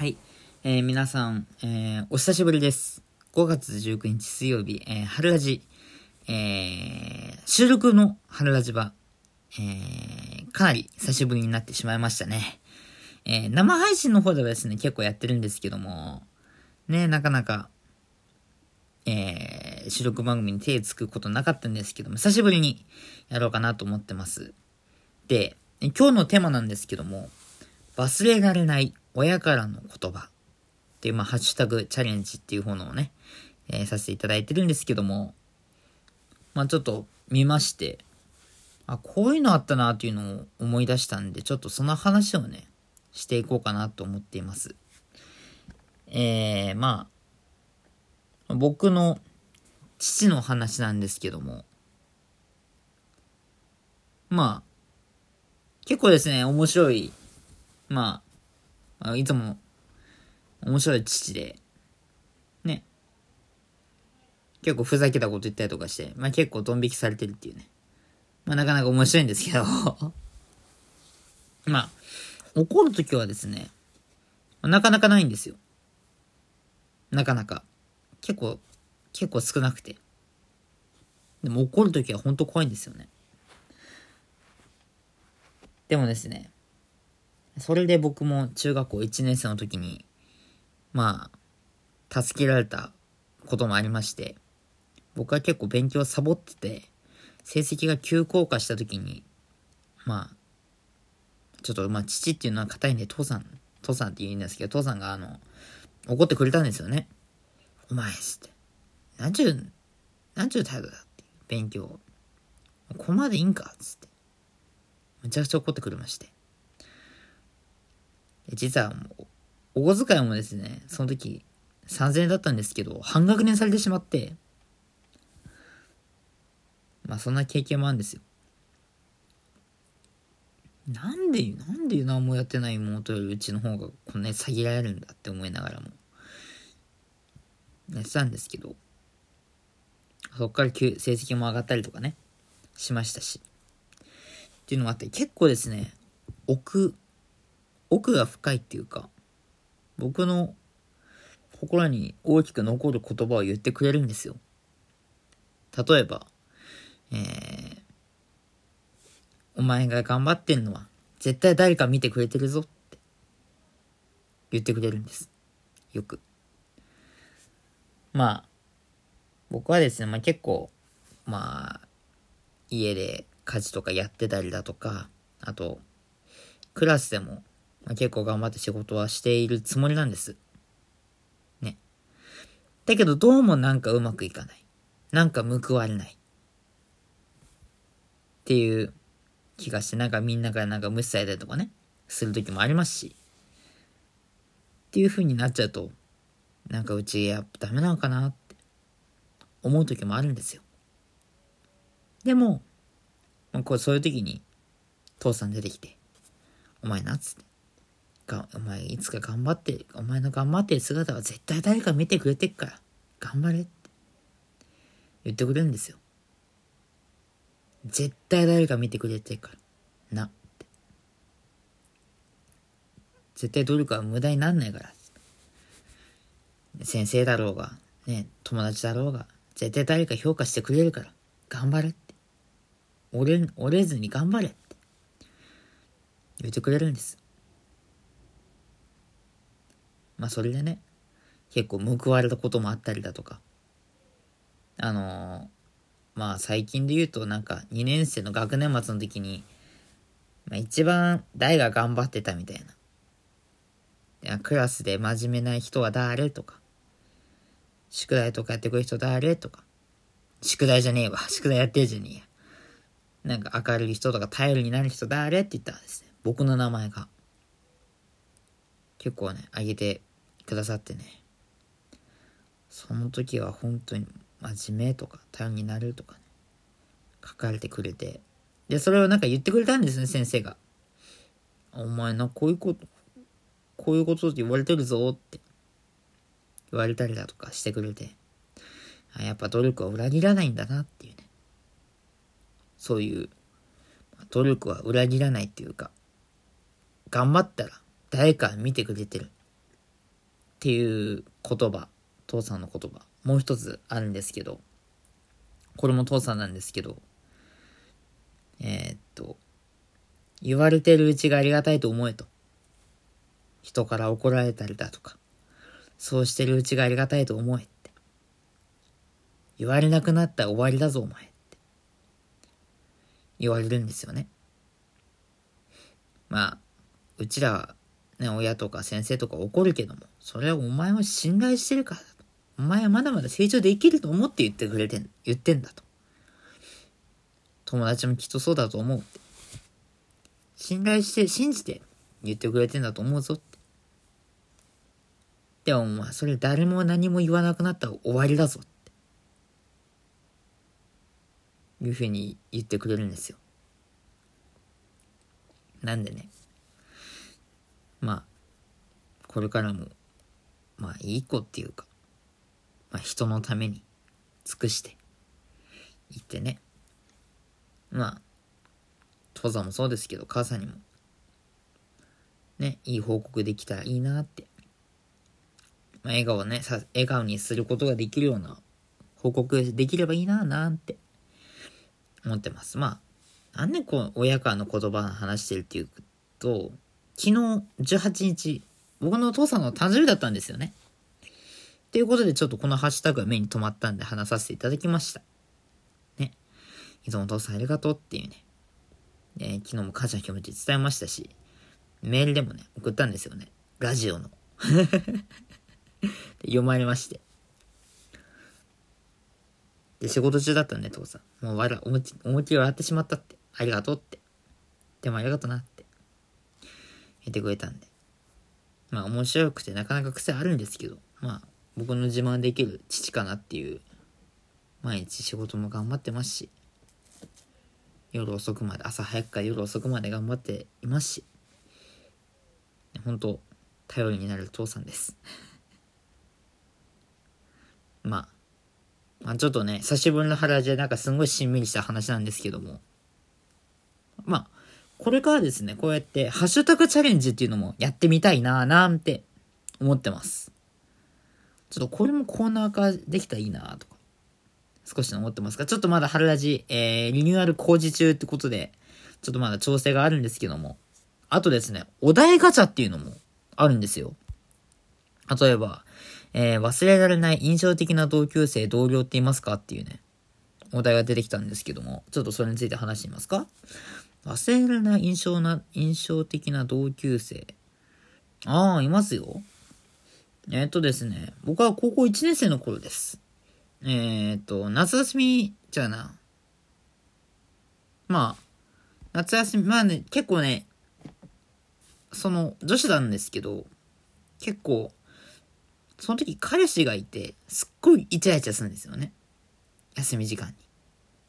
はい。えー、皆さん、えー、お久しぶりです。5月19日水曜日、えー、春ラジ、えー、収録の春ラジは、えー、かなり久しぶりになってしまいましたね。えー、生配信の方ではですね、結構やってるんですけども、ね、なかなか、えー、収録番組に手つくことなかったんですけども、久しぶりにやろうかなと思ってます。で、今日のテーマなんですけども、忘れられない親からの言葉っていう、まあ、ハッシュタグチャレンジっていう方のをね、えー、させていただいてるんですけども、まあ、ちょっと見まして、あ、こういうのあったなっていうのを思い出したんで、ちょっとその話をね、していこうかなと思っています。えー、まあ、僕の父の話なんですけども、まあ、結構ですね、面白い、まあ、いつも面白い父で、ね。結構ふざけたこと言ったりとかして、まあ結構ドン引きされてるっていうね。まあなかなか面白いんですけど まあ、怒るときはですね、なかなかないんですよ。なかなか。結構、結構少なくて。でも怒るときは本当怖いんですよね。でもですね、それで僕も中学校1年生の時に、まあ、助けられたこともありまして、僕は結構勉強サボってて、成績が急降下した時に、まあ、ちょっと、まあ、父っていうのは硬いんで、父さん、父さんって言うんですけど、父さんがあの、怒ってくれたんですよね。お前っつって。なんちゅう、なんちゅう態度だって。勉強。ここまでいいんかっつって。めちゃくちゃ怒ってくれまして。実はもう、お小遣いもですね、その時3000円だったんですけど、半額年されてしまって、まあそんな経験もあるんですよ。なんで、なんで何もやってない妹よりうちの方がこんなに下げられるんだって思いながらも、やってたんですけど、そっから成績も上がったりとかね、しましたし。っていうのもあって、結構ですね、奥、奥が深いっていうか、僕の心に大きく残る言葉を言ってくれるんですよ。例えば、えー、お前が頑張ってんのは絶対誰か見てくれてるぞって言ってくれるんです。よく。まあ、僕はですね、まあ結構、まあ、家で家事とかやってたりだとか、あと、クラスでもまあ、結構頑張って仕事はしているつもりなんです。ね。だけどどうもなんかうまくいかない。なんか報われない。っていう気がして、なんかみんなからなんか無視されたりとかね、する時もありますし。っていう風になっちゃうと、なんかうちやっぱダメなのかなって思う時もあるんですよ。でも、まあ、こうそういう時に父さん出てきて、お前なっつって。が、お前いつか頑張って、お前の頑張ってる姿は絶対誰か見てくれてっから、頑張れって言ってくれるんですよ。絶対誰か見てくれてるから、なって。絶対努力は無駄になんないから。先生だろうが、ね、友達だろうが、絶対誰か評価してくれるから、頑張れって。折れ、折れずに頑張れって言ってくれるんです。まあそれでね、結構報われたこともあったりだとか、あのー、まあ最近で言うとなんか2年生の学年末の時に、まあ、一番誰が頑張ってたみたいな。いやクラスで真面目な人は誰とか、宿題とかやってくる人誰とか、宿題じゃねえわ。宿題やってるじゃねえや。なんか明るい人とか頼りになる人誰って言ったらですね、僕の名前が。結構ね、あげてくださってね。その時は本当に真面目とか頼りになるとかね。書かれてくれて。でそれをなんか言ってくれたんですね先生が。お前なこういうことこういうことって言われてるぞって。言われたりだとかしてくれて。あやっぱ努力は裏切らないんだなっていうね。そういう努力は裏切らないっていうか頑張ったら誰か見てくれてる。っていう言葉、父さんの言葉、もう一つあるんですけど、これも父さんなんですけど、えー、っと、言われてるうちがありがたいと思えと。人から怒られたりだとか、そうしてるうちがありがたいと思えって。言われなくなったら終わりだぞお前って。言われるんですよね。まあ、うちらはね、親とか先生とか怒るけども、それはお前を信頼してるからだと。お前はまだまだ成長できると思って言ってくれてん、言ってんだと。友達もきっとそうだと思うって。信頼して、信じて言ってくれてんだと思うぞって。でもまあ、それ誰も何も言わなくなったら終わりだぞって。いうふうに言ってくれるんですよ。なんでね。まあ、これからも、まあ、いい子っていうか、まあ、人のために尽くして、いってね。まあ、父さんもそうですけど、母さんにも、ね、いい報告できたらいいなって。まあ、笑顔ね、さ、笑顔にすることができるような報告できればいいな、なんて思ってます。まあ、なんでこう、親からの言葉話してるっていうと、昨日18日、僕のお父さんの誕生日だったんですよね。ということで、ちょっとこのハッシュタグが目に留まったんで話させていただきました。ね。いつもお父さんありがとうっていうね。え昨日も感謝の気持ち伝えましたし、メールでもね、送ったんですよね。ラジオの。読まれまして。で、仕事中だったんで、父さん。もう笑、思いっきり笑ってしまったって。ありがとうって。でもありがとなってくれたんで。まあ面白くてなかなか癖あるんですけど、まあ僕の自慢できる父かなっていう、毎日仕事も頑張ってますし、夜遅くまで、朝早くから夜遅くまで頑張っていますし、本当頼りになる父さんです。まあ、まあちょっとね、久しぶりの腹じゃなんかすごいしんみりした話なんですけども、まあ、これからですね、こうやってハッシュタグチャレンジっていうのもやってみたいなぁなんて思ってます。ちょっとこれもコーナー化できたらいいなとか、少し思ってますが、ちょっとまだ春ラジ、えー、リニューアル工事中ってことで、ちょっとまだ調整があるんですけども、あとですね、お題ガチャっていうのもあるんですよ。例えば、えー、忘れられない印象的な同級生、同僚って言いますかっていうね、お題が出てきたんですけども、ちょっとそれについて話してみますか忘れられない印象な、印象的な同級生。ああ、いますよ。えっ、とですね、僕は高校1年生の頃です。えっ、と、夏休み、じゃあな。まあ、夏休み、まあね、結構ね、その、女子なんですけど、結構、その時彼氏がいて、すっごいイチャイチャするんですよね。休み時間に。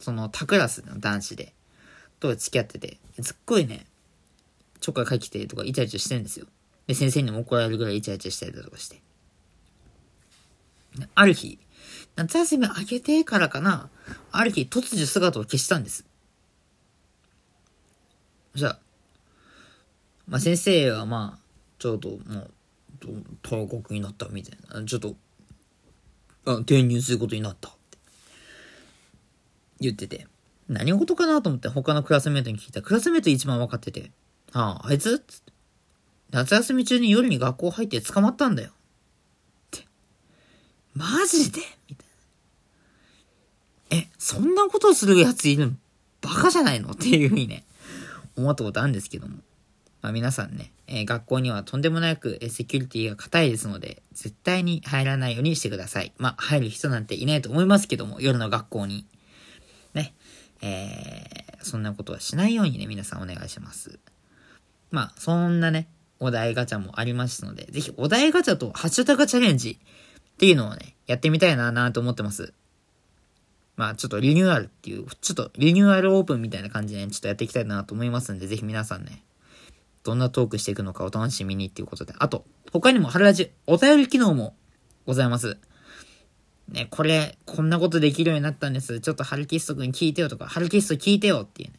その他クラスの男子で。と付き合ってて、すっごいね、ちょっかいかけてとかイチャイチャしてるんですよ。で、先生にも怒られるぐらいイチャイチャしたりだとかして。ある日、夏休み明けてからかな、ある日突如姿を消したんです。じゃあ、まあ先生はまあ、ちょっともう、退学になったみたいな。ちょっと、あ転入することになったって言ってて。何事かなと思って他のクラスメートに聞いた、クラスメート一番分かってて、ああ、あいつつって。夏休み中に夜に学校入って捕まったんだよ。って。マジで？みたいな。え、そんなことする奴いるの？バカじゃないの？っていうふうにね、思ったことあるんですけども。まあ皆さんね、えー、学校にはとんでもなく、えセキュリティが硬いですので、絶対に入らないようにしてください。まあ入る人なんていないと思いますけども、夜の学校に。ね。えー、そんなことはしないようにね、皆さんお願いします。まあ、そんなね、お題ガチャもありますので、ぜひお題ガチャとハッシュタグチャレンジっていうのをね、やってみたいななと思ってます。まあ、ちょっとリニューアルっていう、ちょっとリニューアルオープンみたいな感じでね、ちょっとやっていきたいなと思いますんで、ぜひ皆さんね、どんなトークしていくのかお楽しみにっていうことで。あと、他にも春ラジお便り機能もございます。ね、これ、こんなことできるようになったんです。ちょっとハルキスト君聞いてよとか、ハルキスト聞いてよっていうね、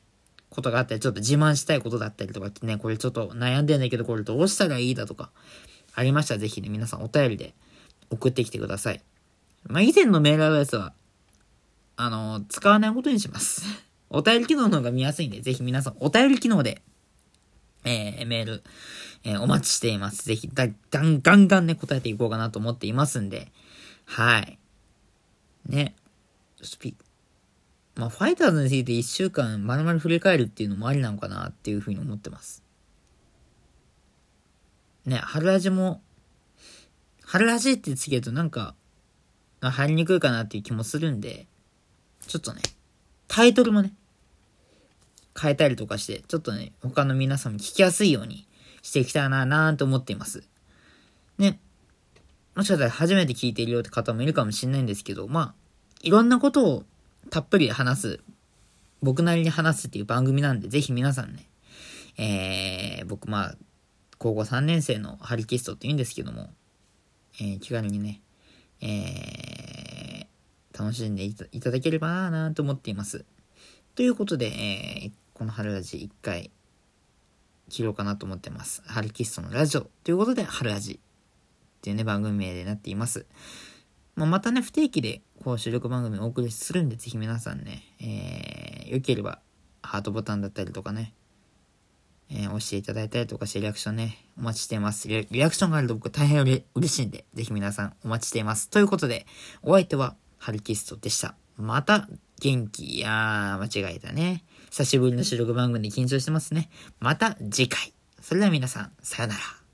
ことがあったり、ちょっと自慢したいことだったりとかってね、これちょっと悩んでんだけど、これどうしたらいいだとか、ありましたらぜひね、皆さんお便りで送ってきてください。まあ、以前のメールアドレスは、あの、使わないことにします。お便り機能の方が見やすいんで、ぜひ皆さんお便り機能で、えー、メール、えー、お待ちしています。ぜひ、だ、ガンガンガンね、答えていこうかなと思っていますんで、はい。ね。スピ、まあ、ファイターズについて一週間丸々振り返るっていうのもありなのかなっていうふうに思ってます。ね、春ラジも、春ラジってつけるとなんか、入りにくいかなっていう気もするんで、ちょっとね、タイトルもね、変えたりとかして、ちょっとね、他の皆さんも聞きやすいようにしていきたいな、なんて思っています。ね。もしかしたら初めて聞いているよって方もいるかもしれないんですけど、まあ、いろんなことをたっぷり話す、僕なりに話すっていう番組なんで、ぜひ皆さんね、えー、僕まあ、高校3年生のハリキストって言うんですけども、えー、気軽にね、えー、楽しんでいただければなぁなと思っています。ということで、えー、この春ラジ1回切ろうかなと思ってます。ハリキストのラジオということで、春ラジっていうね、番組名でなっています。まあ、またね、不定期でこう収録番組をお送りするんで、ぜひ皆さんね、えー、よければ、ハートボタンだったりとかね、えー、押していただいたりとかして、リアクションね、お待ちしていますリ。リアクションがあると僕大変嬉しいんで、ぜひ皆さんお待ちしています。ということで、お相手は、ハルキストでした。また、元気、いやー、間違えたね。久しぶりの収録番組で緊張してますね。また次回。それでは皆さん、さよなら。